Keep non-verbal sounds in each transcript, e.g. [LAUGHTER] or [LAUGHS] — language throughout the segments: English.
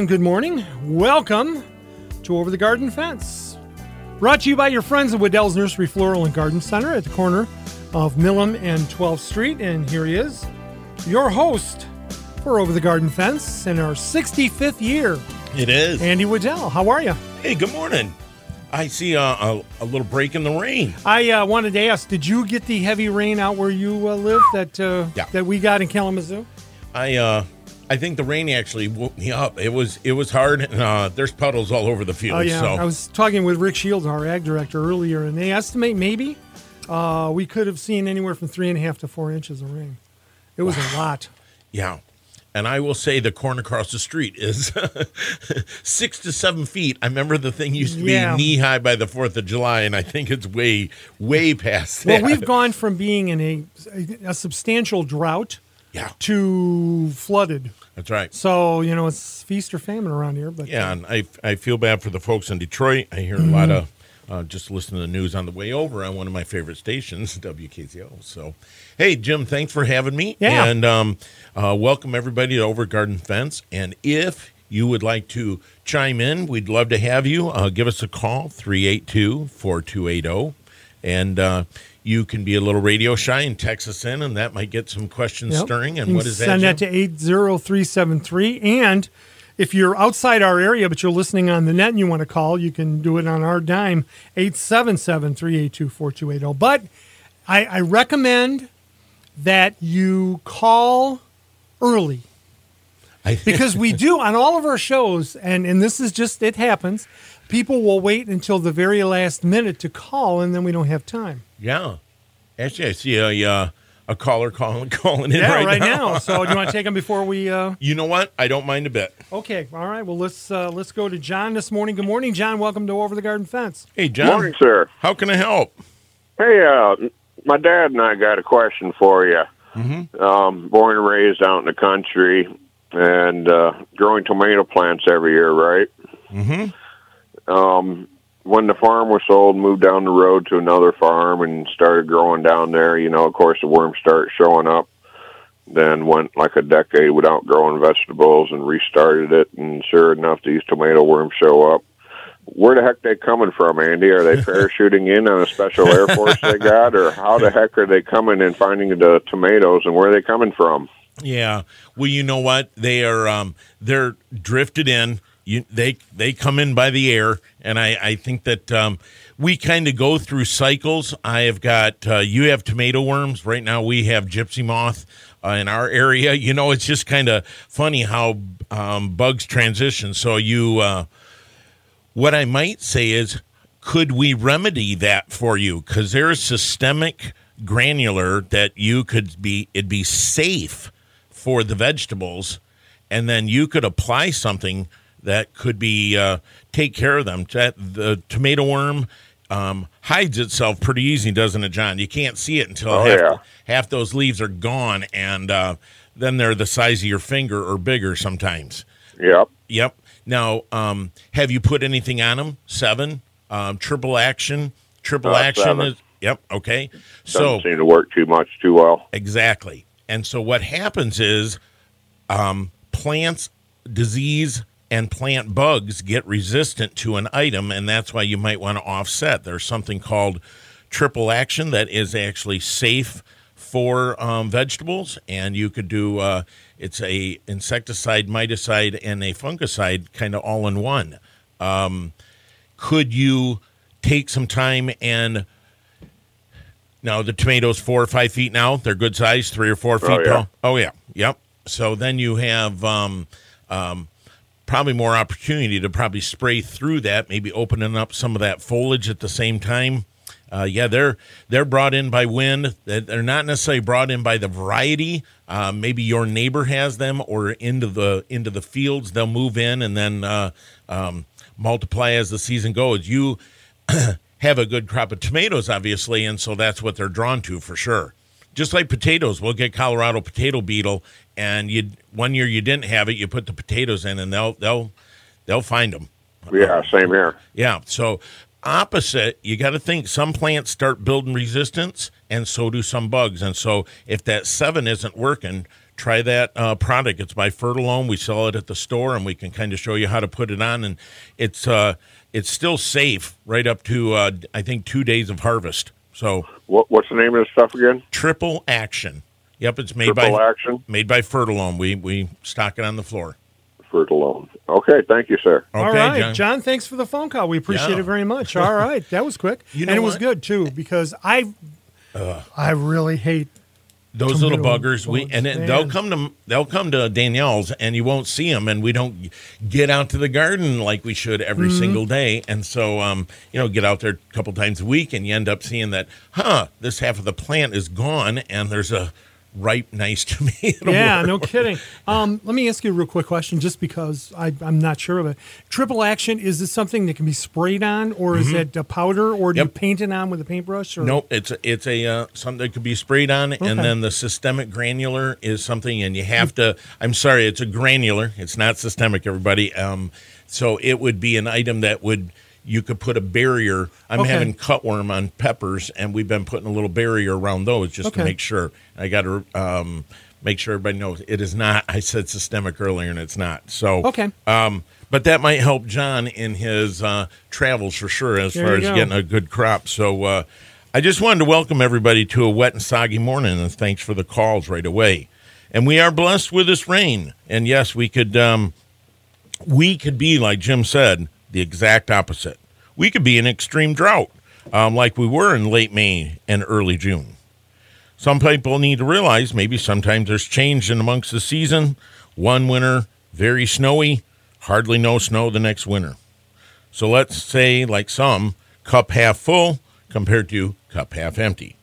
and good morning. Welcome to Over the Garden Fence. Brought to you by your friends at Wedel's Nursery Floral and Garden Center at the corner of Milham and 12th Street. And here he is, your host for Over the Garden Fence in our 65th year, It is. Andy Wedel. How are you? hey, good morning. I see a, a, a little break in the rain. I uh, wanted to ask, did you get the heavy rain out where you uh, live that uh, Yeah. that we got in Kalamazoo? I uh, I think the rain actually woke me up. It was it was hard, and uh, there's puddles all over the field. Oh yeah, So I was talking with Rick Shields, our ag director, earlier, and they estimate maybe uh, we could have seen anywhere from three and a half to four inches of rain. It was a lot. yeah. And I will say the corn across the street is [LAUGHS] six to seven feet. I remember the thing used to be knee high by the Fourth of July, and I think it's way way past Well, that. we've gone from being in a, a substantial drought yeah, to flooded. that's right. So you know it's feast or famine around here. But Yeah, and I, I feel bad for the folks in Detroit. I hear a lot of uh, just listening to the news on the way over on one of my favorite stations, [LAUGHS] WKZO. So, hey, Jim, thanks for having me. Yeah. And um, uh, welcome everybody to Over Garden Fence. And if you would like to chime in, we'd love to have you. Uh, give us a call, 382 4280. And uh, you can be a little radio shy and text us in, and that might get some questions Yep. stirring. And what is is that? Send that to eight zero three seven three. And if you're outside our area but you're listening on the net and you want to call, you can do it on our dime 877-382-4280. But I, I recommend that you call early [LAUGHS] because we do on all of our shows, and and this is just it happens. People will wait until the very last minute to call, and then we don't have time. Yeah. Actually, I see a uh, a caller calling [LAUGHS] calling in Yeah, right, right, now. now. So do you want to [LAUGHS] take them before we? Uh, You know what? I don't mind a bit. okay, all right. Well, let's uh, let's go to John this morning. Good morning, John. Welcome to Over the Garden Fence. Hey, John. Morning, sir. How can I help? Hey, uh, my dad and I got a question for you. Mm-hmm. Um, born and raised out in the country and uh, growing tomato plants every year, right? Mm-hmm. Um, when the farm was sold, moved down the road to another farm and started growing down there. You know, of course, the worms start showing up. Then went like a decade without growing vegetables and restarted it, and sure enough, these tomato worms show up. Where the heck they coming from, Andy? Are they [LAUGHS] parachuting in on a special air force they got, or how the heck are they coming and finding the tomatoes, and where are they coming from? Yeah. Well, you know what? They are um they're drifted in. You, they they come in by the air, and I I think that um, we kind of go through cycles. I have got uh, you have tomato worms right now. We have gypsy moth uh, in our area. You know, it's just kind of funny how um, bugs transition. So you. Uh, what I might say is, could we remedy that for you? Because there's systemic granular that you could be, it'd be safe for the vegetables, and then you could apply something that could be uh, take care of them. The tomato worm um, hides itself pretty easy, doesn't it, John? You can't see it until Oh, half, yeah. half those leaves are gone, and uh, then they're the size of your finger or bigger sometimes. Yep. Yep. Now, um, have you put anything on them? Seven, um, triple action, triple Uh, action seven. is. Yep. Okay. Doesn't So seem to work too much too well. exactly. And so what happens is, um, plants disease and plant bugs get resistant to an item, and that's why you might want to offset. There's something called triple action that is actually safe for um, vegetables, and you could do uh, it's a insecticide, miticide, and a fungicide kind of all in one. Um, could you take some time and now the tomatoes four or five feet now they're good size three or four feet yeah. tall oh yeah yep so then you have um, um, probably more opportunity to probably spray through that maybe opening up some of that foliage at the same time uh, yeah, they're they're brought in by wind. They're not necessarily brought in by the variety. Uh, maybe your neighbor has them, or into the into the fields. They'll move in and then uh, um, multiply as the season goes. You [CLEARS THROAT] have a good crop of tomatoes, obviously, and so that's what they're drawn to for sure. Just like potatoes, we'll get Colorado potato beetle, and you one year you didn't have it, you put the potatoes in, and they'll they'll they'll find them. Yeah, same here. Yeah. So opposite, you got to think some plants start building resistance, and so do some bugs. And so if that seven isn't working, try that uh, product. It's by Fertilome. We sell it at the store, and we can kind of show you how to put it on. And it's uh, it's still safe right up to uh, I think two days of harvest. So What, what's the name of this stuff again? triple action. Yep, it's made Triple by Action made by Fertilome. We we stock it on the floor. Fertilome. Okay, thank you, sir. Okay, All right, John. John. Thanks for the phone call. We appreciate Yeah. it very much. [LAUGHS] All right, that was quick, You know and it was what? good too because I, I really hate. Those little Tomato buggers, we and it, they'll come to they'll come to Danielle's, and you won't see them, and we don't get out to the garden like we should every Mm-hmm. single day, and so um, you know, get out there a couple times a week, and you end up seeing that, huh? This half of the plant is gone, and there's a ripe, nice to me. Yeah, no kidding. Um, let me ask you a real quick question, just because I, I'm not sure of it. Triple action is this something that can be sprayed on, or is it a powder, or do you Mm-hmm. Paint it on with a paintbrush? Or? Nope, it's a, it's a uh, something that could be sprayed on, Okay. and then the systemic granular is something, and you have to. I'm sorry, it's a granular. It's not systemic, everybody. Um, so it would be an item that would you could put a barrier. I'm Okay. having cutworm on peppers, and we've been putting a little barrier around those just to make sure. I got to um, make sure everybody knows it is not. I said systemic earlier, and it's not. So Okay. um, but that might help John in his uh, travels for sure, as There far as go. getting a good crop. So uh, I just wanted to welcome everybody to a wet and soggy morning, and thanks for the calls right away. And we are blessed with this rain, and yes, we could um, we could be like Jim said, the exact opposite. We could be in extreme drought, um, like we were in late May and early June. Some people need to realize maybe sometimes there's change in amongst the season. One winter, very snowy, hardly no snow the next winter. So let's say, like some, cup half full compared to cup half empty.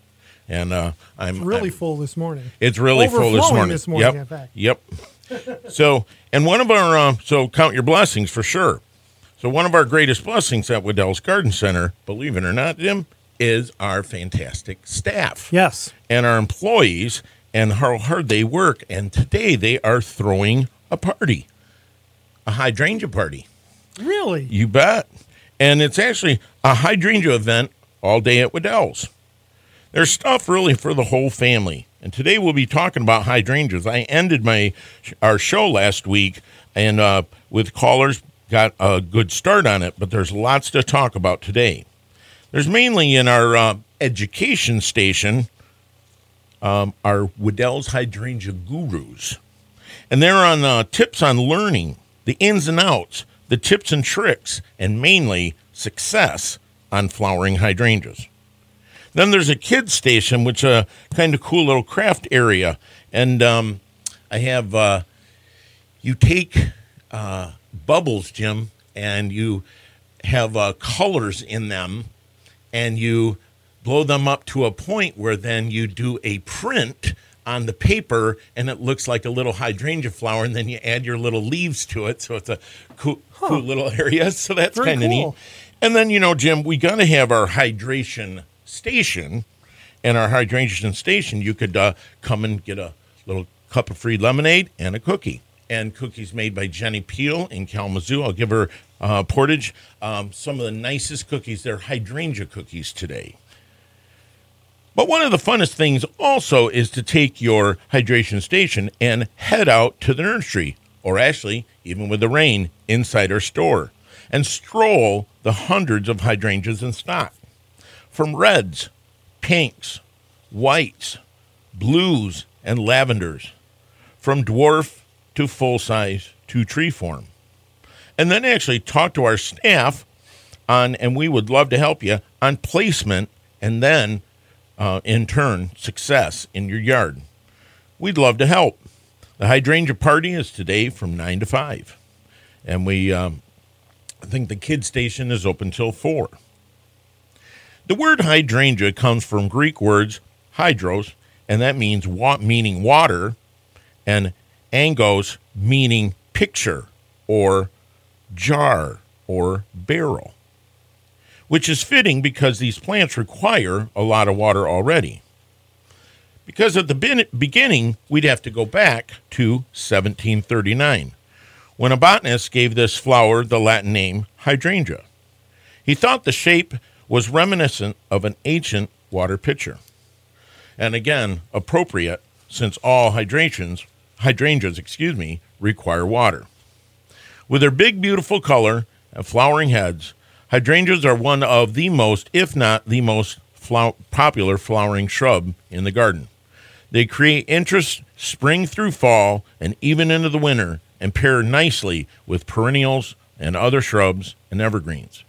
And uh, I'm really I'm- full this morning. it's really full this morning. this morning, in Yep. Yep. [LAUGHS] so, and one of our uh, so count your blessings for sure. So one of our greatest blessings at Wedel's Garden Center, believe it or not, Jim, is our fantastic staff Yes. and our employees and how hard they work. And today they are throwing a party, a hydrangea party. Really? You bet. And it's actually a hydrangea event all day at Wedel's. There's stuff really for the whole family. And today we'll be talking about hydrangeas. I ended my our show last week and uh, with callers got a good start on it, but there's lots to talk about today. There's mainly in our uh, education station um, our Wedel's hydrangea gurus and they're on uh, tips on learning, the ins and outs, the tips and tricks, and mainly success on flowering hydrangeas. Then there's a kids station, which a kind of cool little craft area, and um, I have uh, you take uh, bubbles, Jim, and you have uh, colors in them, and you blow them up to a point where then you do a print on the paper and it looks like a little hydrangea flower and then you add your little leaves to it so it's a cool, cool little [LAUGHS] area. So that's kind of cool. neat and then you know jim we got to have our hydration station and our hydration station you could uh, come and get a little cup of free lemonade and a cookie and cookies made by jenny peel in kalamazoo. I'll give her uh, portage. Um, some of the nicest cookies. They're hydrangea cookies today. But one of the funnest things also is to take your hydration station and head out to the nursery, or actually, even with the rain, inside our store, and stroll the hundreds of hydrangeas in stock. From reds, pinks, whites, blues, and lavenders, from dwarf to full size to tree form. And then actually talk to our staff on, and we would love to help you on placement and then uh, in turn, success in your yard. We'd love to help. The hydrangea party is today from 9 to 5. And we, um, I think the kid station is open till 4. The word hydrangea comes from Greek words hydros, and that means wa- meaning water, and angos meaning picture or jar or barrel which is fitting because these plants require a lot of water already. Because at the beginning, we'd have to go back to 1739, when a botanist gave this flower the Latin name hydrangea. He thought the shape was reminiscent of an ancient water pitcher, and again, appropriate since all hydrations hydrangeas, excuse me, require water. With their big, beautiful color and flowering heads, hydrangeas are one of the most, if not the most, popular flowering shrub in the garden. They create interest spring through fall and even into the winter and pair nicely with perennials and other shrubs and evergreens.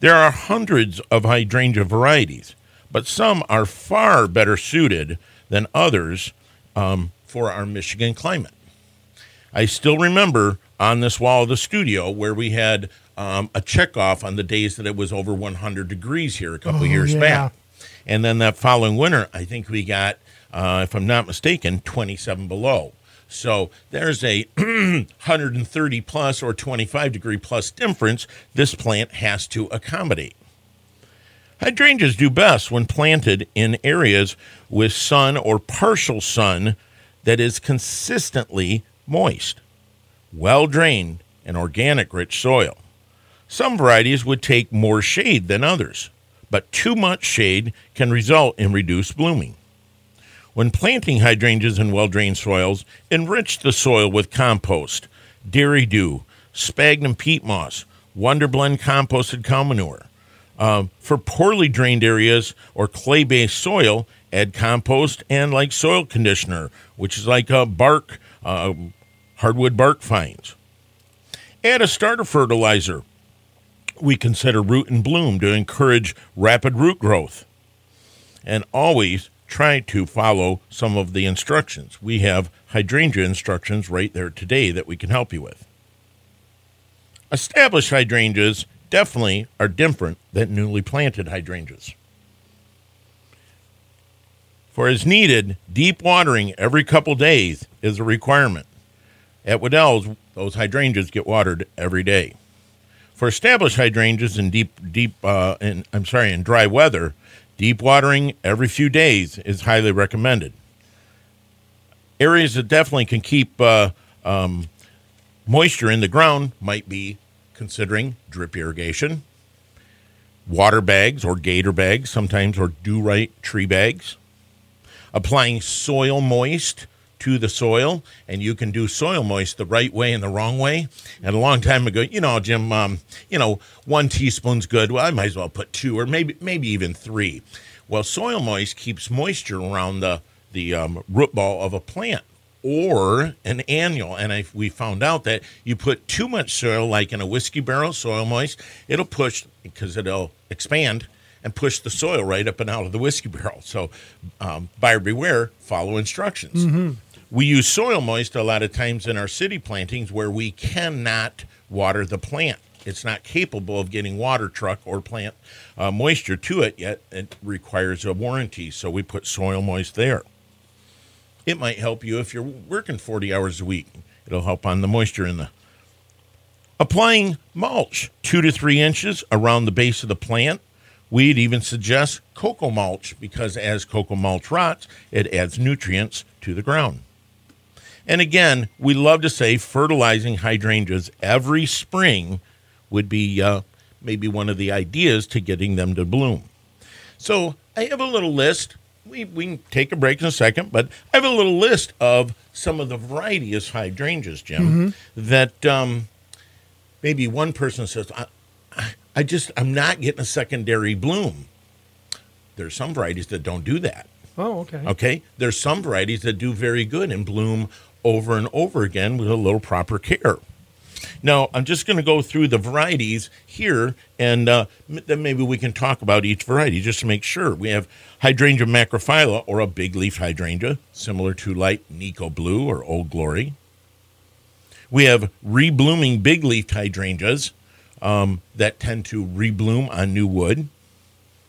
There are hundreds of hydrangea varieties, but some are far better suited than others um, for our Michigan climate. I still remember on this wall of the studio where we had um, a checkoff on the days that it was over 100 degrees here a couple Oh, years yeah. back. And then that following winter, I think we got, uh, if I'm not mistaken, 27 below. So there's a [CLEARS THROAT] 130 plus or 25 degree plus difference this plant has to accommodate. Hydrangeas do best when planted in areas with sun or partial sun that is consistently moist, well drained, and organic rich soil. Some varieties would take more shade than others, but too much shade can result in reduced blooming. When planting hydrangeas in well drained soils, enrich the soil with compost, Dairy Doo, sphagnum peat moss, Wonderblend composted cow manure. Um, for poorly drained areas or clay based soil, add compost and like soil conditioner, which is like uh, bark, uh, hardwood bark fines. Add a starter fertilizer. We consider root and bloom to encourage rapid root growth. And always try to follow some of the instructions. We have hydrangea instructions right there today that we can help you with. Established hydrangeas definitely are different than newly planted hydrangeas. For as needed, deep watering every couple days is a requirement. At Wedel's, those hydrangeas get watered every day. For established hydrangeas in deep, deep, uh, in, I'm sorry, in dry weather, deep watering every few days is highly recommended. Areas that definitely can keep uh, um, moisture in the ground might be considering drip irrigation, water bags or gator bags, sometimes or do right tree bags, applying soil moist to the soil, and you can do soil moist the right way and the wrong way. And a long time ago, you know, Jim, um, you know, one teaspoon's good. Well, I might as well put two or maybe maybe even three. Well, soil moist keeps moisture around the the um, root ball of a plant or an annual. And I, we found out that you put too much soil, like in a whiskey barrel, soil moist, it'll push because it'll expand and push the soil right up and out of the whiskey barrel. So, um, buyer beware, follow instructions. We use soil moist a lot of times in our city plantings where we cannot water the plant. It's not capable of getting water truck or plant uh, moisture to it yet. It requires a warranty, so we put soil moist there. It might help you if you're working 40 hours a week. It'll help on the moisture in the. Applying mulch two to three inches around the base of the plant. We'd even suggest cocoa mulch because as cocoa mulch rots, it adds nutrients to the ground. And again, we love to say fertilizing hydrangeas every spring would be uh, maybe one of the ideas to getting them to bloom. So I have a little list. We, we can take a break in a second, but I have a little list of some of the varieties of hydrangeas, Jim, that um, maybe one person says, I, just, I'm not getting a secondary bloom. There's some varieties that don't do that. Oh, okay. Okay. There's some varieties that do very good and bloom over and over again with a little proper care. Now, I'm just going to go through the varieties here, and uh, then maybe we can talk about each variety just to make sure. We have hydrangea macrophylla, or a big leaf hydrangea, similar to light Nikko Blue or Old Glory. We have reblooming big leaf hydrangeas um, that tend to rebloom on new wood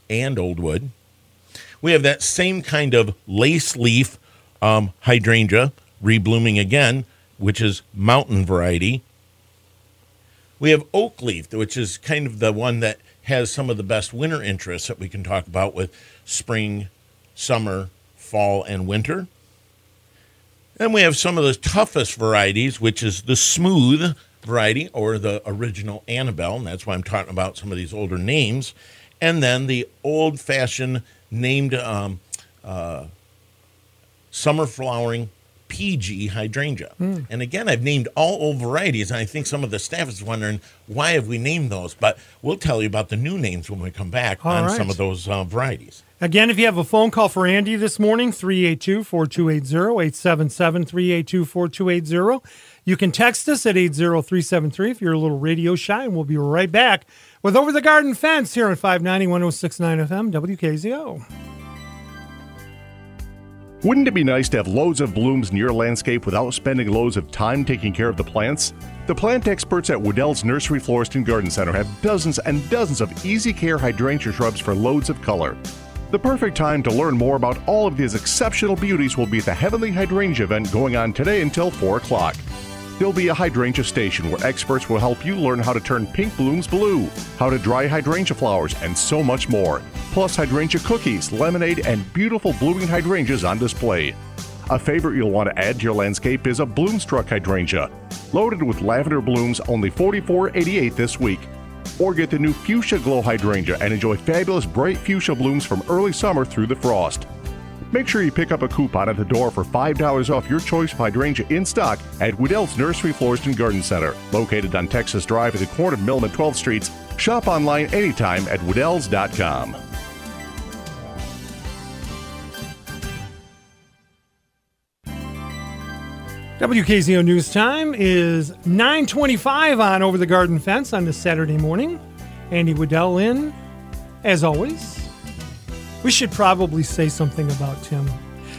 and old wood. We have that same kind of lace leaf um, hydrangea reblooming again, which is mountain variety. We have oak leaf, which is kind of the one that has some of the best winter interests that we can talk about with spring, summer, fall, and winter. Then we have some of the toughest varieties, which is the smooth variety or the original Annabelle, and that's why I'm talking about some of these older names. And then the old fashioned named um, uh, summer flowering PG hydrangea. And again, I've named all old varieties, and I think some of the staff is wondering why have we named those. But we'll tell you about the new names when we come back All on right. some of those uh, varieties. Again, if you have a phone call for Andy this morning, 382 4280 877 382 4280. You can text us at 80373 if you're a little radio shy, and we'll be right back with Over the Garden Fence here on 590 1069 FM WKZO. Wouldn't it be nice to have loads of blooms in your landscape without spending loads of time taking care of the plants? The plant experts at Wedel's Nursery Florist and Garden Center have dozens and dozens of easy care hydrangea shrubs for loads of color. The perfect time to learn more about all of these exceptional beauties will be at the Heavenly Hydrangea event going on today until 4 o'clock. There'll be a hydrangea station where experts will help you learn how to turn pink blooms blue, how to dry hydrangea flowers, and so much more. Plus, hydrangea cookies, lemonade, and beautiful blooming hydrangeas on display. A favorite you'll want to add to your landscape is a bloomstruck hydrangea. Loaded with lavender blooms, only $44.88 this week. Or get the new fuchsia glow hydrangea and enjoy fabulous bright fuchsia blooms from early summer through the frost. Make sure you pick up a coupon at the door for $5 off your choice of hydrangea in stock at Wedel's Nursery Florist and Garden Center, located on Texas Drive at the corner of Mill and 12th Streets. Shop online anytime at wedels.com. WKZO News Time is 925 on Over the Garden Fence on this Saturday morning. Andy Wedel in, as always. We should probably say something about Tim.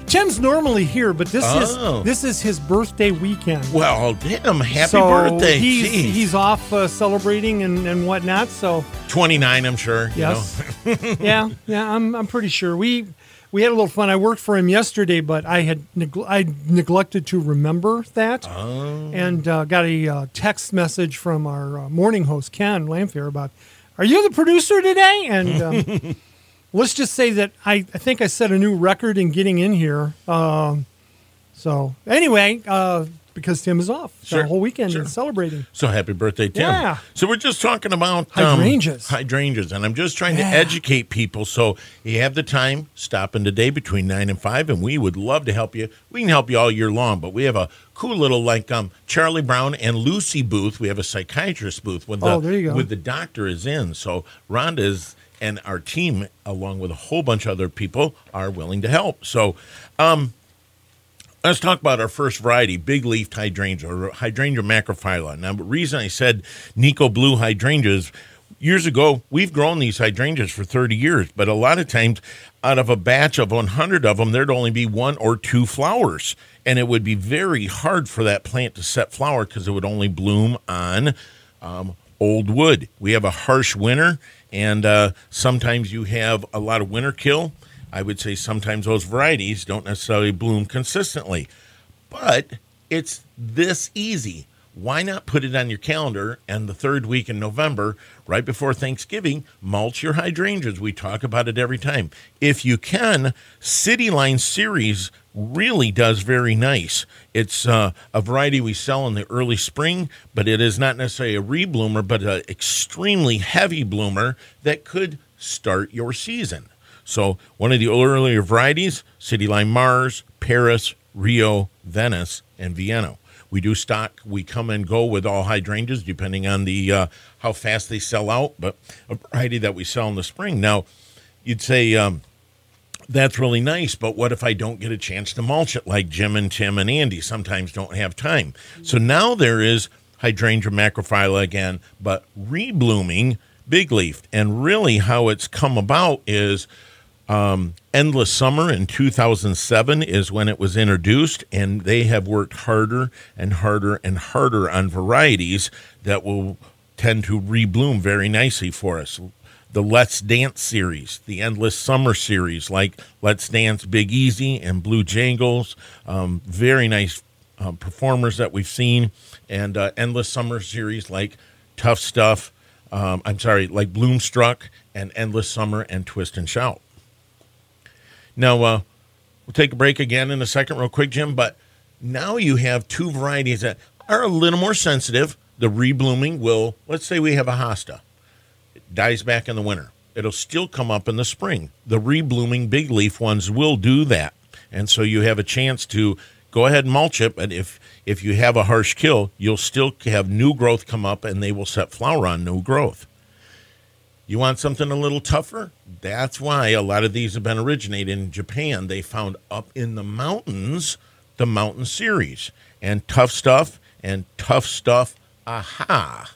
Tim's normally here, but this Oh. is this is his birthday weekend. Well, damn, happy so birthday. He's, Jeez. he's off uh, celebrating and, and whatnot. So 29, I'm sure. you know. yes, [LAUGHS] yeah, yeah. I'm I'm pretty sure we we had a little fun. I worked for him yesterday, but I had neg- I neglected to remember that, Oh. and uh, got a uh, text message from our uh, morning host Ken Lanphear about, "Are you the producer today?" And um, [LAUGHS] let's just say that I, I think I set a new record in getting in here. Um, so anyway, uh, because Tim is off Sure, the whole weekend sure. and celebrating. So happy birthday, Tim. Yeah. So we're just talking about um, Hydrangeas. hydrangeas, and I'm just trying Yeah. to educate people. So you have the time, stop in today between nine and five, and we would love to help you. We can help you all year long, but we have a cool little like um Charlie Brown and Lucy booth. We have a psychiatrist booth with the Oh, you go. with the doctor is in. So Rhonda is and our team, along with a whole bunch of other people, are willing to help. So um Let's talk about our first variety, big leaf hydrangea or hydrangea macrophylla. Now, the reason I said Nikko blue hydrangeas, years ago, we've grown these hydrangeas for 30 years, but a lot of times out of a batch of 100 of them, there'd only be one or two flowers. And it would be very hard for that plant to set flower because it would only bloom on um, old wood. We have a harsh winter, and uh, sometimes you have a lot of winter kill. I would say sometimes those varieties don't necessarily bloom consistently, but it's this easy. Why not put it on your calendar and the third week in November, right before Thanksgiving, mulch your hydrangeas? We talk about it every time. If you can, City Line Series really does very nice. It's uh, a variety we sell in the early spring, but it is not necessarily a rebloomer, but an extremely heavy bloomer that could start your season. So one of the earlier varieties, City Line Mars, Paris, Rio, Venice, and Vienna. We do stock. We come and go with all hydrangeas, depending on the uh, how fast they sell out. But a variety that we sell in the spring. Now, you'd say um, that's really nice, but what if I don't get a chance to mulch it like Jim and Tim and Andy sometimes don't have time? So now there is hydrangea macrophylla again, but reblooming big leaf. And really how it's come about is um, Endless Summer in 2007 is when it was introduced, and they have worked harder and harder and harder on varieties that will tend to rebloom very nicely for us. The Let's Dance series, the Endless Summer series, like Let's Dance Big Easy and Blue Jangles, um, very nice um, performers that we've seen, and uh, Endless Summer series like Tuff Stuff. Um, I'm sorry, like Bloomstruck and Endless Summer and Twist and Shout. Now, uh, we'll take a break again in a second, real quick, Jim. But now you have two varieties that are a little more sensitive. The reblooming will, let's say we have a hosta, it dies back in the winter. It'll still come up in the spring. The reblooming big leaf ones will do that. And so you have a chance to go ahead and mulch it. But if if you have a harsh kill, you'll still have new growth come up, and they will set flower on new growth. You want something a little tougher? That's why a lot of these have been originated in Japan. They found up in the mountains the mountain series and Tuff Stuff and Tuff Stuff. Aha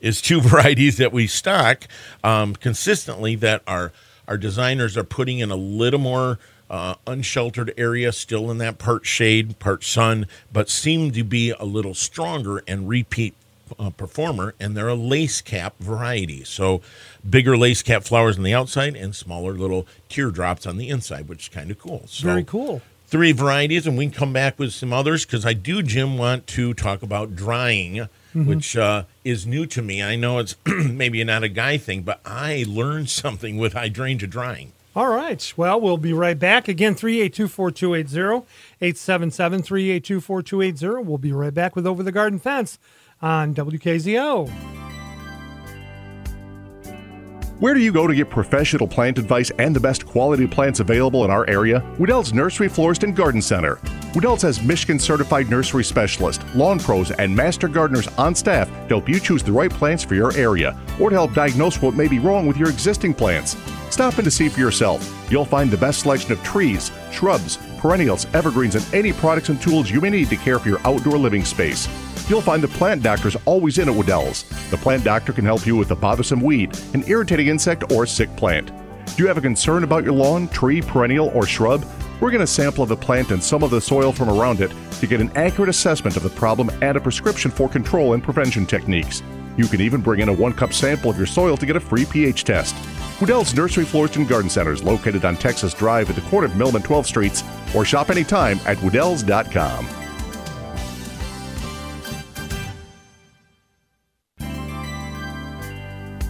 is two [LAUGHS] varieties that we stock um, consistently that our our designers are putting in a little more uh, unsheltered area, still in that part shade, part sun, but seem to be a little stronger and repeat uh, performer. And they're a lace cap variety, so bigger lace cap flowers on the outside and smaller little teardrops on the inside, which is kind of cool. So, Very cool. Three varieties, and we can come back with some others because I do, Jim, want to talk about drying which uh, is new to me. I know it's [CLEARS THROAT] maybe not a guy thing, but I learned [LAUGHS] something with hydrangea drying. All right. Well, we'll be right back. Again, 382 4280, 877 382 4280. We'll be right back with Over the Garden Fence on WKZO. Where do you go to get professional plant advice and the best quality plants available in our area? Wedel's Nursery Florist and Garden Center. Wedel's has Michigan certified nursery specialists, lawn pros, and master gardeners on staff to help you choose the right plants for your area or to help diagnose what may be wrong with your existing plants. Stop in to see for yourself. You'll find the best selection of trees, shrubs, perennials, evergreens, and any products and tools you may need to care for your outdoor living space. You'll find the plant doctors always in at Wedel's. The plant doctor can help you with a bothersome weed, an irritating insect, or a sick plant. Do you have a concern about your lawn, tree, perennial, or shrub? We're going to sample the plant and some of the soil from around it to get an accurate assessment of the problem and a prescription for control and prevention techniques. You can even bring in a one cup sample of your soil to get a free pH test. Wedel's Nursery Florist and Garden Center is located on Texas Drive at the corner of Mill and 12th Streets, or shop anytime at Wedel's.com.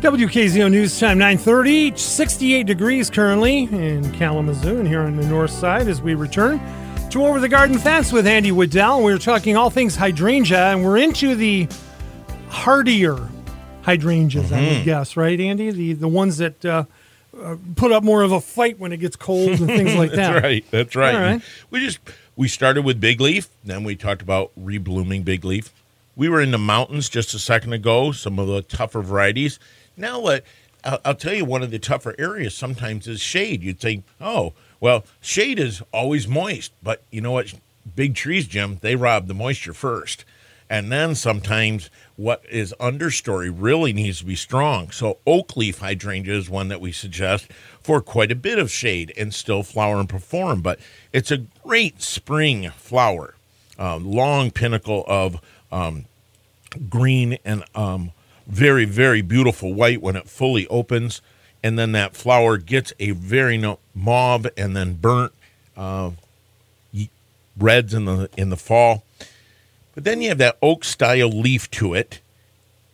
WKZO News Time 930, 68 degrees currently in Kalamazoo and here on the north side as we return to Over the Garden Fence with Andy Wedel. We're talking all things hydrangea and we're into the hardier hydrangeas, I would guess, right, Andy? The the ones that uh, uh, put up more of a fight when it gets cold and things like [LAUGHS] that. That's right. That's right. Right. We just we started with big leaf, then we talked about reblooming big leaf. We were in the mountains just a second ago. Some of the tougher varieties. Now, uh, I'll, I'll tell you, one of the tougher areas sometimes is shade. You'd think, oh, well, shade is always moist, but you know what? Big trees, Jim, they rob the moisture first. And then sometimes what is understory really needs to be strong. So oak leaf hydrangea is one that we suggest for quite a bit of shade and still flower and perform. But it's a great spring flower, uh, long pinnacle of um, green and um, very, very beautiful white when it fully opens. And then that flower gets a very no- mauve and then burnt uh, reds in the in the fall. But then you have that oak style leaf to it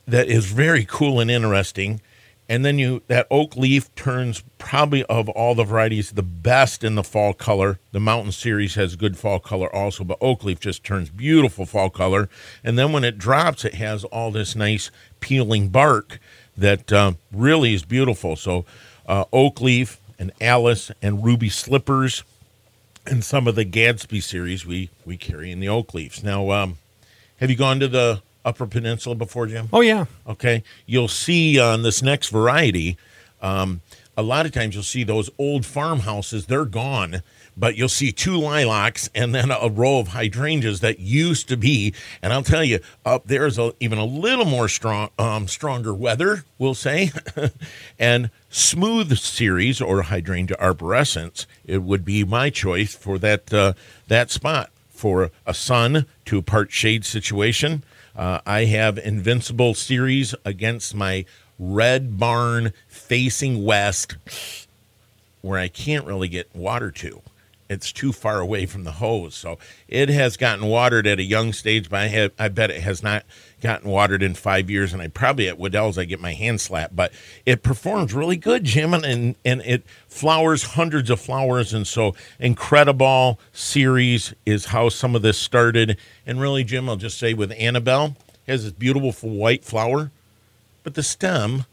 that is very cool and interesting. And then you that oak leaf turns probably of all the varieties the best in the fall color. The mountain series has good fall color also, but oak leaf just turns beautiful fall color. And then when it drops, it has all this nice peeling bark that uh, really is beautiful. So uh, oak leaf and Alice and ruby slippers and some of the Gatsby series we we carry in the oak leaves. Now, um, have you gone to the Upper Peninsula before, Jim? Oh, yeah. Okay, you'll see on this next variety. Um, a lot of times you'll see those old farmhouses; they're gone, but you'll see two lilacs and then a row of hydrangeas that used to be. And I'll tell you, up there's a, even a little more strong, um, stronger weather, we'll say, [LAUGHS] and smooth series or hydrangea arborescens. It would be my choice for that uh, that spot for a sun to part shade situation. Uh, I have Invincibelle series against my Red Barn facing west, where I can't really get water to. It's too far away from the hose, so it has gotten watered at a young stage. But I have, I bet it has not gotten watered in five years. And I probably at Wedel's I get my hand slapped, but it performs really good, Jim, and and it flowers hundreds of flowers, and so Incrediball series is how some of this started. And really, Jim, I'll just say with Annabelle has this beautiful white flower, but the stem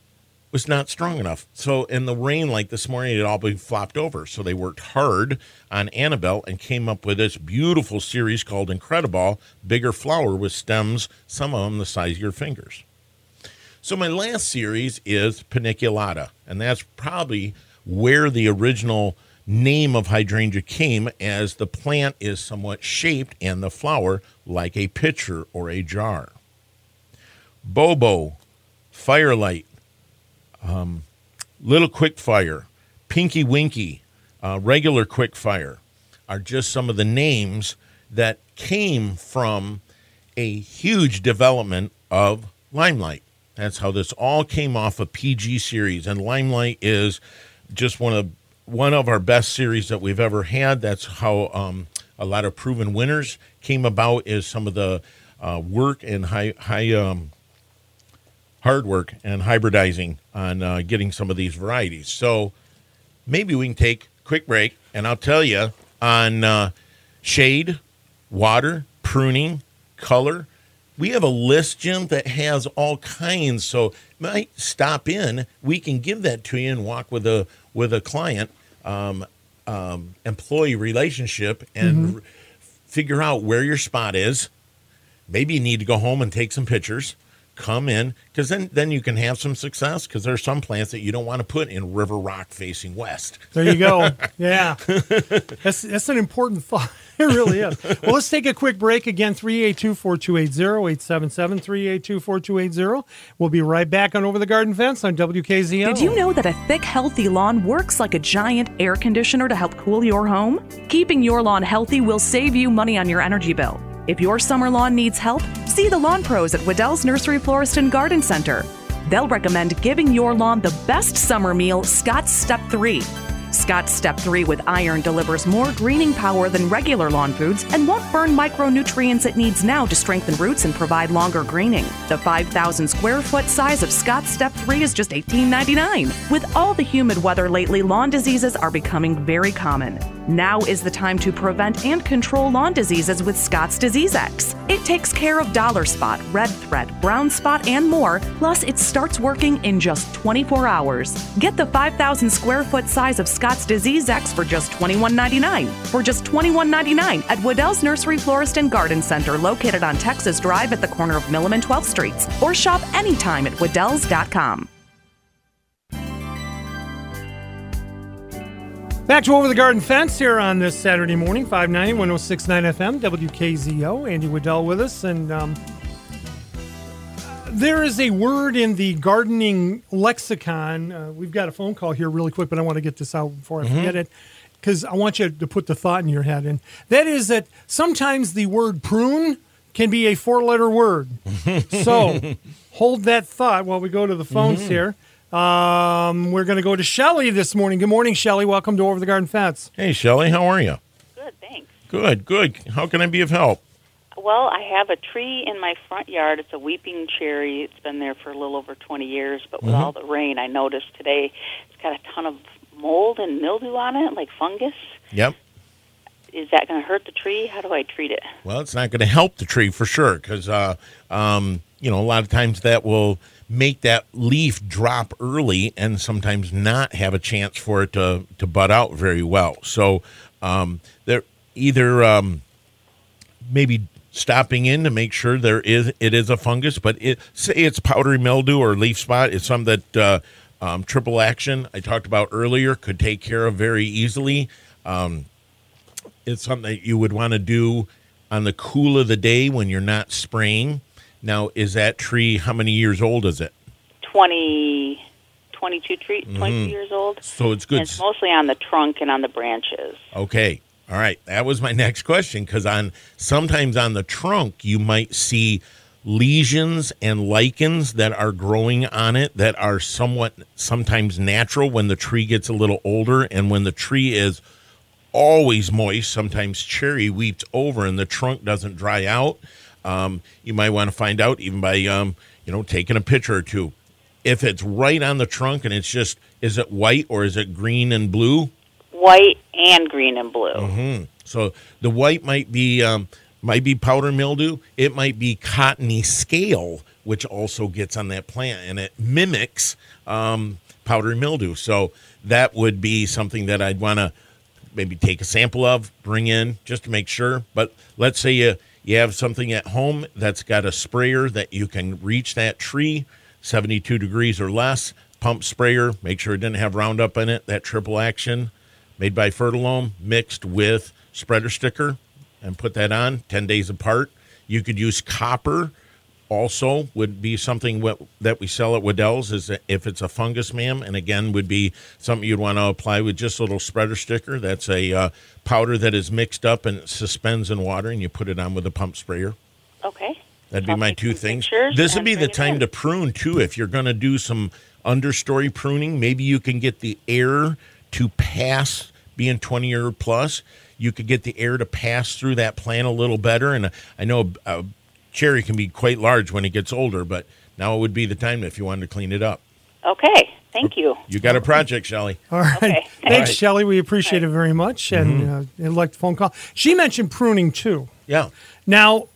was not strong enough. So in the rain, like this morning, it all been flopped over. So they worked hard on Annabelle and came up with this beautiful series called Incrediball, bigger flower with stems, some of them the size of your fingers. So my last series is Paniculata, and that's probably where the original name of hydrangea came as the plant is somewhat shaped and the flower like a pitcher or a jar. Bobo, Firelight, um, Little Quick Fire, Pinky Winky, uh, Regular Quick Fire are just some of the names that came from a huge development of Limelight. That's how this all came off a PG series, and Limelight is just one of one of our best series that we've ever had. That's how um, a lot of proven winners came about. Is some of the uh, work and high high um, hard work and hybridizing on uh, getting some of these varieties. So maybe we can take a quick break, and I'll tell you on uh, shade, water, pruning, color. We have a list, Jim, that has all kinds. So might stop in. We can give that to you and walk with a with a client um, um, employee relationship and r- figure out where your spot is. Maybe you need to go home and take some pictures. Come in because then then you can have some success because there are some plants that you don't want to put in River Rock facing west. There you go. [LAUGHS] Yeah. That's that's an important [LAUGHS] thought. It really is. Well, let's take a quick break again 382-4280-877-382-4280. We'll be right back on Over the Garden Fence on WKZO. Did you know that a thick, healthy lawn works like a giant air conditioner to help cool your home? Keeping your lawn healthy will save you money on your energy bill. If your summer lawn needs help, see the lawn pros at Wedel's Nursery Florist and Garden Center. They'll recommend giving your lawn the best summer meal, Scott's Step 3. Scott's Step 3 with iron delivers more greening power than regular lawn foods and won't burn micronutrients it needs now to strengthen roots and provide longer greening. The 5,000 square foot size of Scott's Step 3 is just $18.99. With all the humid weather lately, lawn diseases are becoming very common. Now is the time to prevent and control lawn diseases with Scott's Disease X. It takes care of dollar spot, red thread, brown spot, and more, plus it starts working in just 24 hours. Get the 5,000 square foot size of Scott's Disease X for just $21.99. For just $21.99 at Wedel's Nursery Florist and Garden Center, located on Texas Drive at the corner of Milliman 12th Streets, or shop anytime at wedel's.com. Back to Over the Garden Fence here on this Saturday morning, 590 1069 FM, WKZO. Andy Wedel with us. And um, there is a word in the gardening lexicon. Uh, we've got a phone call here really quick, but I want to get this out before I forget it because I want you to put the thought in your head. And that is that sometimes the word prune can be a four letter word. [LAUGHS] so hold that thought while we go to the phones here. Um, we're going to go to Shelly this morning. Good morning, Shelly. Welcome to Over the Garden Fence. Hey, Shelly, how are you? Good, thanks. Good, good. How can I be of help? Well, I have a tree in my front yard. It's a weeping cherry. It's been there for a little over 20 years, but with all the rain, I noticed today it's got a ton of mold and mildew on it, like fungus. Yep. Is that going to hurt the tree? How do I treat it? Well, it's not going to help the tree for sure because, uh, um, you know, a lot of times that will make that leaf drop early and sometimes not have a chance for it to, to bud out very well. So um, they're either um, maybe stopping in to make sure there is it is a fungus, but it say it's powdery mildew or leaf spot. It's something that uh, um, triple action I talked about earlier could take care of very easily. Um, it's something that you would want to do on the cool of the day when you're not spraying. Now, is that tree how many years old is it? 20, 22 tree, mm-hmm. 22 years old. So it's And good. it's mostly on the trunk and on the branches. Okay. All right. That was my [LAUGHS] next question because on sometimes on the trunk you might see lesions and lichens that are growing on it that are somewhat sometimes natural when the tree gets a little older and when the tree is always moist. Sometimes cherry weeps over and the trunk doesn't dry out. Um, you might want to find out even by um, you know taking a picture or two. If it's right on the trunk and it's just is it white or is it green and blue? White and green and blue. Mm-hmm. So the white might be um, might be powder mildew. It might be cottony scale, which also gets on that plant and it mimics um, powdery mildew. So that would be something that I'd want to maybe take a sample of, bring in just to make sure. But let's say you you have something at home that's got a sprayer that you can reach that tree 72 degrees or less, pump sprayer, make sure it didn't have Roundup in it, that triple action made by Fertilome mixed with spreader sticker and put that on 10 days apart. You could use copper also would be something what, that we sell at Wedel's is if it's a fungus ma'am and again would be something you'd want to apply with just a little spreader sticker that's a uh, powder that is mixed up and suspends in water and you put it on with a pump sprayer Okay. that'd be I'll my two things this would be the time in. to prune too if you're going to do some understory pruning maybe you can get the air to pass being 20 year plus you could get the air to pass through that plant a little better and i know a, a cherry can be quite large when it gets older but now it would be the time if you wanted to clean it up Okay. Thank you. you got a project shelly All right. Okay. [LAUGHS] Thanks, right. Shelley. We appreciate it very much. And uh, and like the phone call. She mentioned pruning too. yeah Now,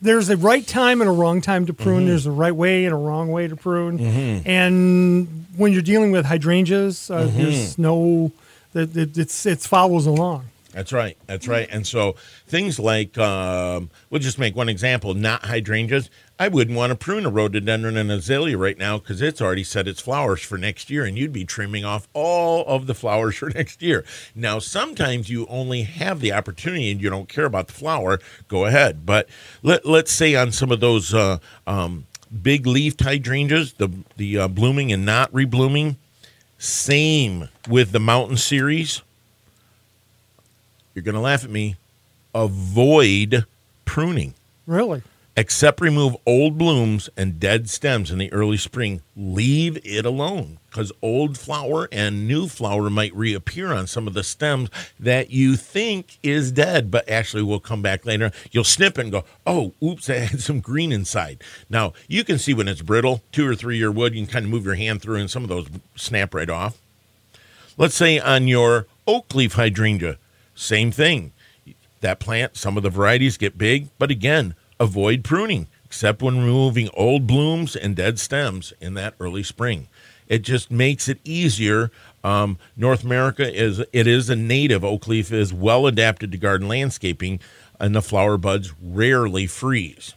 there's a right time and a wrong time to prune. There's a right way and a wrong way to prune. And when you're dealing with hydrangeas, uh, there's no, that it, it's it follows along. That's right. That's right. And so things like, um, we'll just make one example, not hydrangeas. I wouldn't want to prune a rhododendron and azalea right now because it's already set its flowers for next year, and you'd be trimming off all of the flowers [LAUGHS] for next year. Now, sometimes you only have the opportunity and you don't care about the flower. Go ahead. But let, let's say on some of those uh, um, big leafed hydrangeas, the, the uh, blooming and not reblooming, same with the mountain series you're going to laugh at me, avoid pruning. Really? Except remove old blooms and dead stems in the early spring. Leave it alone because old flower and new flower might reappear on some of the stems that you think is dead, but actually will come back later. You'll snip and go, oh, oops, I had some green inside. Now, you can see when it's brittle, two or three year wood, you can kind of move your hand through and some of those snap right off. Let's say on your oak leaf hydrangea, same thing. That plant, some of the varieties get big, but again, avoid pruning, except when removing old blooms and dead stems in that early spring. It just makes it easier. Um, North America is it is a native oak leaf is well adapted to garden landscaping, and the flower buds rarely freeze.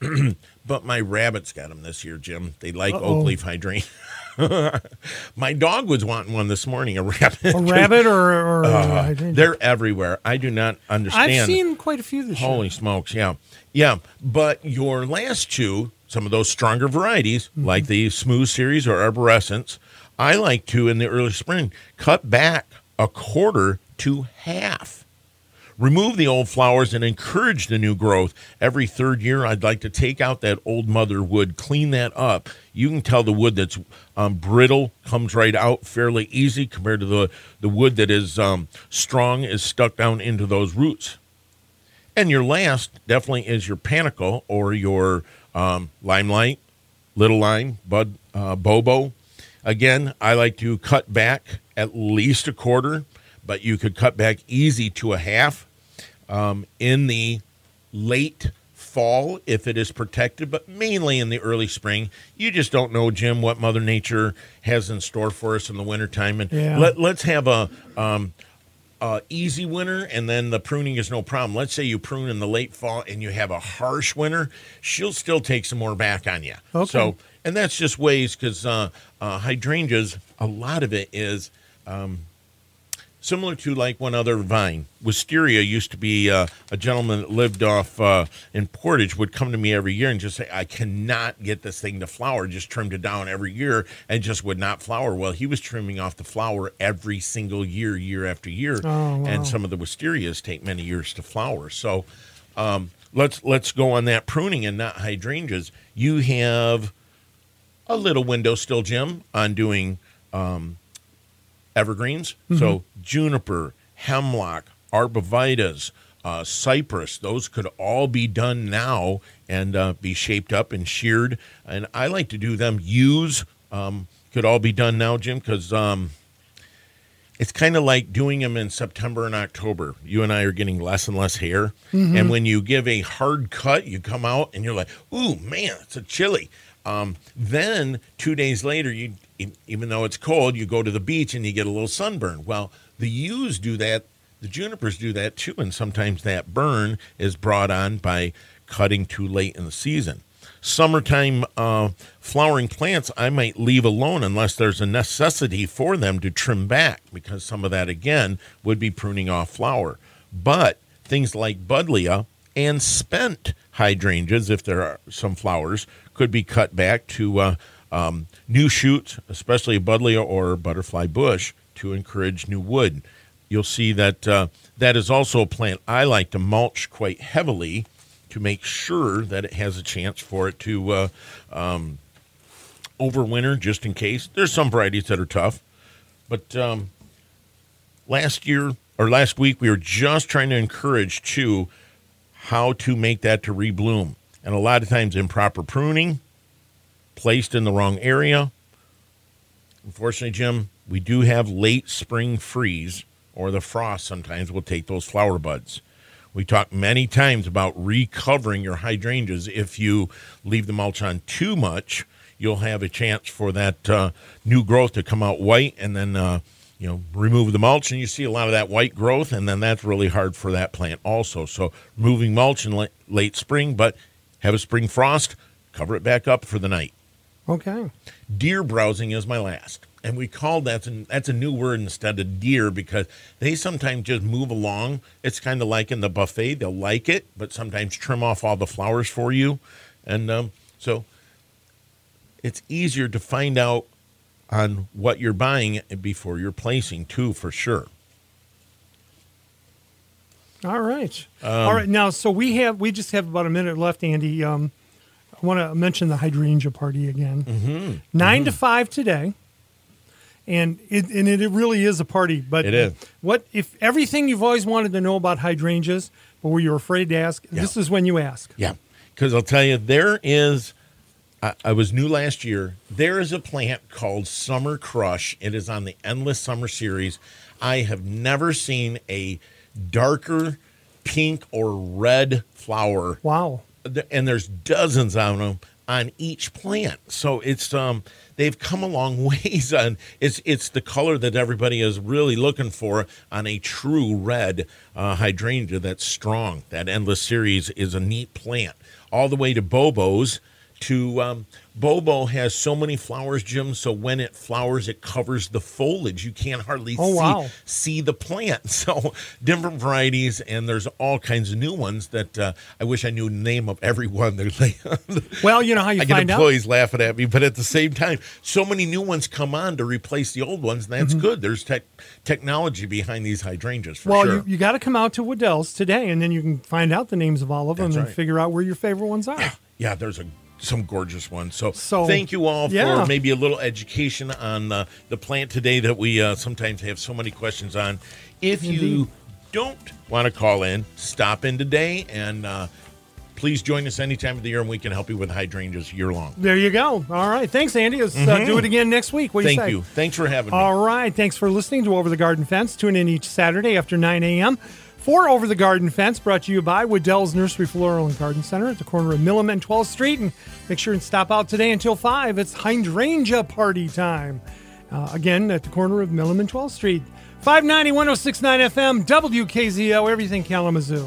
[CLEARS THROAT] but my rabbits got them this year, Jim. They like Uh-oh. oak leaf hydrangea. [LAUGHS] [LAUGHS] my dog was wanting one this morning. A rabbit. A rabbit or, or Uh, they're everywhere. I do not understand. I've seen quite a few this year. Holy smokes, yeah. Yeah, but your last two, some of those stronger varieties, Mm-hmm. like the Smooth Series or Arborescens, I like to, in the early spring, cut back a quarter to half. Remove the old flowers and encourage the new growth. Every third year, I'd like to take out that old mother wood, clean that up. You can tell the wood that's um, brittle comes right out fairly easy compared to the, the wood that is um, strong, is stuck down into those roots. And your last definitely is your panicle or your um, limelight, little lime, bud, uh, bobo. Again, I like to cut back at least a quarter, but you could cut back easy to a half um, in the late fall if it is protected, but mainly in the early spring. You just don't know, Jim, what Mother Nature has in store for us in the wintertime. And Yeah. let, let's have a. Um, uh, easy winter and then the pruning is no problem. Let's say you prune in the late fall and you have a harsh winter, she'll still take some more back on you. Okay. So, and that's just ways because uh, uh, hydrangeas, a lot of it is um, similar to like one other vine. Wisteria used to be uh, a gentleman that lived off uh, in Portage would come to me every year and just say, I cannot get this thing to flower. Just trimmed it down every year and just would not flower. Well, he was trimming off the flower every single year, year after year. Oh, wow. And some of the wisterias take many years to flower. So um, let's let's go on that pruning and not hydrangeas. You have a little window still, Jim, on doing um, evergreens. So juniper, hemlock, arborvitas, uh, cypress, those could all be done now and uh, be shaped up and sheared. And I like to do them. Use um, could all be done now, Jim, because um, it's kind of like doing them in September and October. You and I are getting less and less hair, and when you give a hard cut, you come out and you're like, "Ooh, man, it's a chilly." Um, then two days later, you even though it's cold, you go to the beach and you get a little sunburn. Well, the yews do that. The junipers do that too, and sometimes that burn is brought on by cutting too late in the season. Summertime uh, flowering plants, I might leave alone unless there's a necessity for them to trim back, because some of that again would be pruning off flower. But things like buddleia and spent hydrangeas, if there are some flowers, could be cut back to uh, um, new shoots, especially a buddleia or butterfly bush, to encourage new wood. You'll see that uh, that is also a plant I like to mulch quite heavily to make sure that it has a chance for it to uh, um, overwinter, just in case. There's some varieties that are tough, but um, last year or last week we were just trying to encourage too how to make that to rebloom, and a lot of times improper pruning, placed in the wrong area. Unfortunately, Jim, we do have late spring freeze or the frost sometimes will take those flower buds. We talked many times about recovering your hydrangeas. If you leave the mulch on too much, you'll have a chance for that uh, new growth to come out white and then uh, you know remove the mulch and you see a lot of that white growth and then that's really hard for that plant also so removing mulch in late spring but have a spring frost cover it back up for the night Okay. deer browsing is my last and we called that that's a new word instead of deer because they sometimes just move along it's kind of like in the buffet they'll like it but sometimes trim off all the flowers for you and um, so it's easier to find out on what you're buying before you're placing too for sure All right. Um, All right. Now, so we have we just have about a minute left, Andy. Um, I want to mention the hydrangea party again. Mm-hmm. 9 to five today, and it and it, really is a party. But It is. What if everything you've always wanted to know about hydrangeas, but were you afraid to ask? This is when you ask. Yeah, because I'll tell you, there is. I, I was new last year. There is a plant called Summer Crush. It is on the Endless Summer series. I have never seen a darker pink or red flower Wow. And there's dozens of them on each plant. So it's um they've come a long [LAUGHS] ways on it's it's the color that everybody is really looking for on a true red uh, hydrangea that's strong. That endless series is a neat plant. All the way to Bobo's to um, Bobo has so many flowers, Jim. So when it flowers, it covers the foliage. You can't hardly Oh, see wow. see the plant. [LAUGHS] So different varieties, and there's all kinds of new ones that uh, I wish I knew the name of every one. [LAUGHS] Like, Well, you know how you I get find out. employees laughing at me, but at the same time, so many new ones come on to replace the old ones, and that's good. There's tech technology behind these hydrangeas for Mm-hmm. Well, sure. you, you got to come out to Wedel's today, and then you can find out the names of all of them That's and right. figure out where your favorite ones are. yeah, there's a some gorgeous ones. So, So, thank you all yeah. for maybe a little education on uh, the plant today that we uh, sometimes have so many questions on. If you don't want to call in, stop in today and uh, please join us any time of the year and we can help you with hydrangeas year long. There you go. All right. Thanks, Andy. Let's uh, do it again next week. What do Mm-hmm. Thank you you. Thanks for having me. All right. Thanks for listening to Over the Garden Fence. Tune in each Saturday after 9 a.m. for Over the Garden Fence, brought to you by Wedel's Nursery Floral and Garden Center at the corner of Milham and 12th Street. And make sure and stop out today until 5. It's hydrangea party time. Uh, again, at the corner of Milham and 12th Street. 590 1069 FM, WKZO, everything Kalamazoo.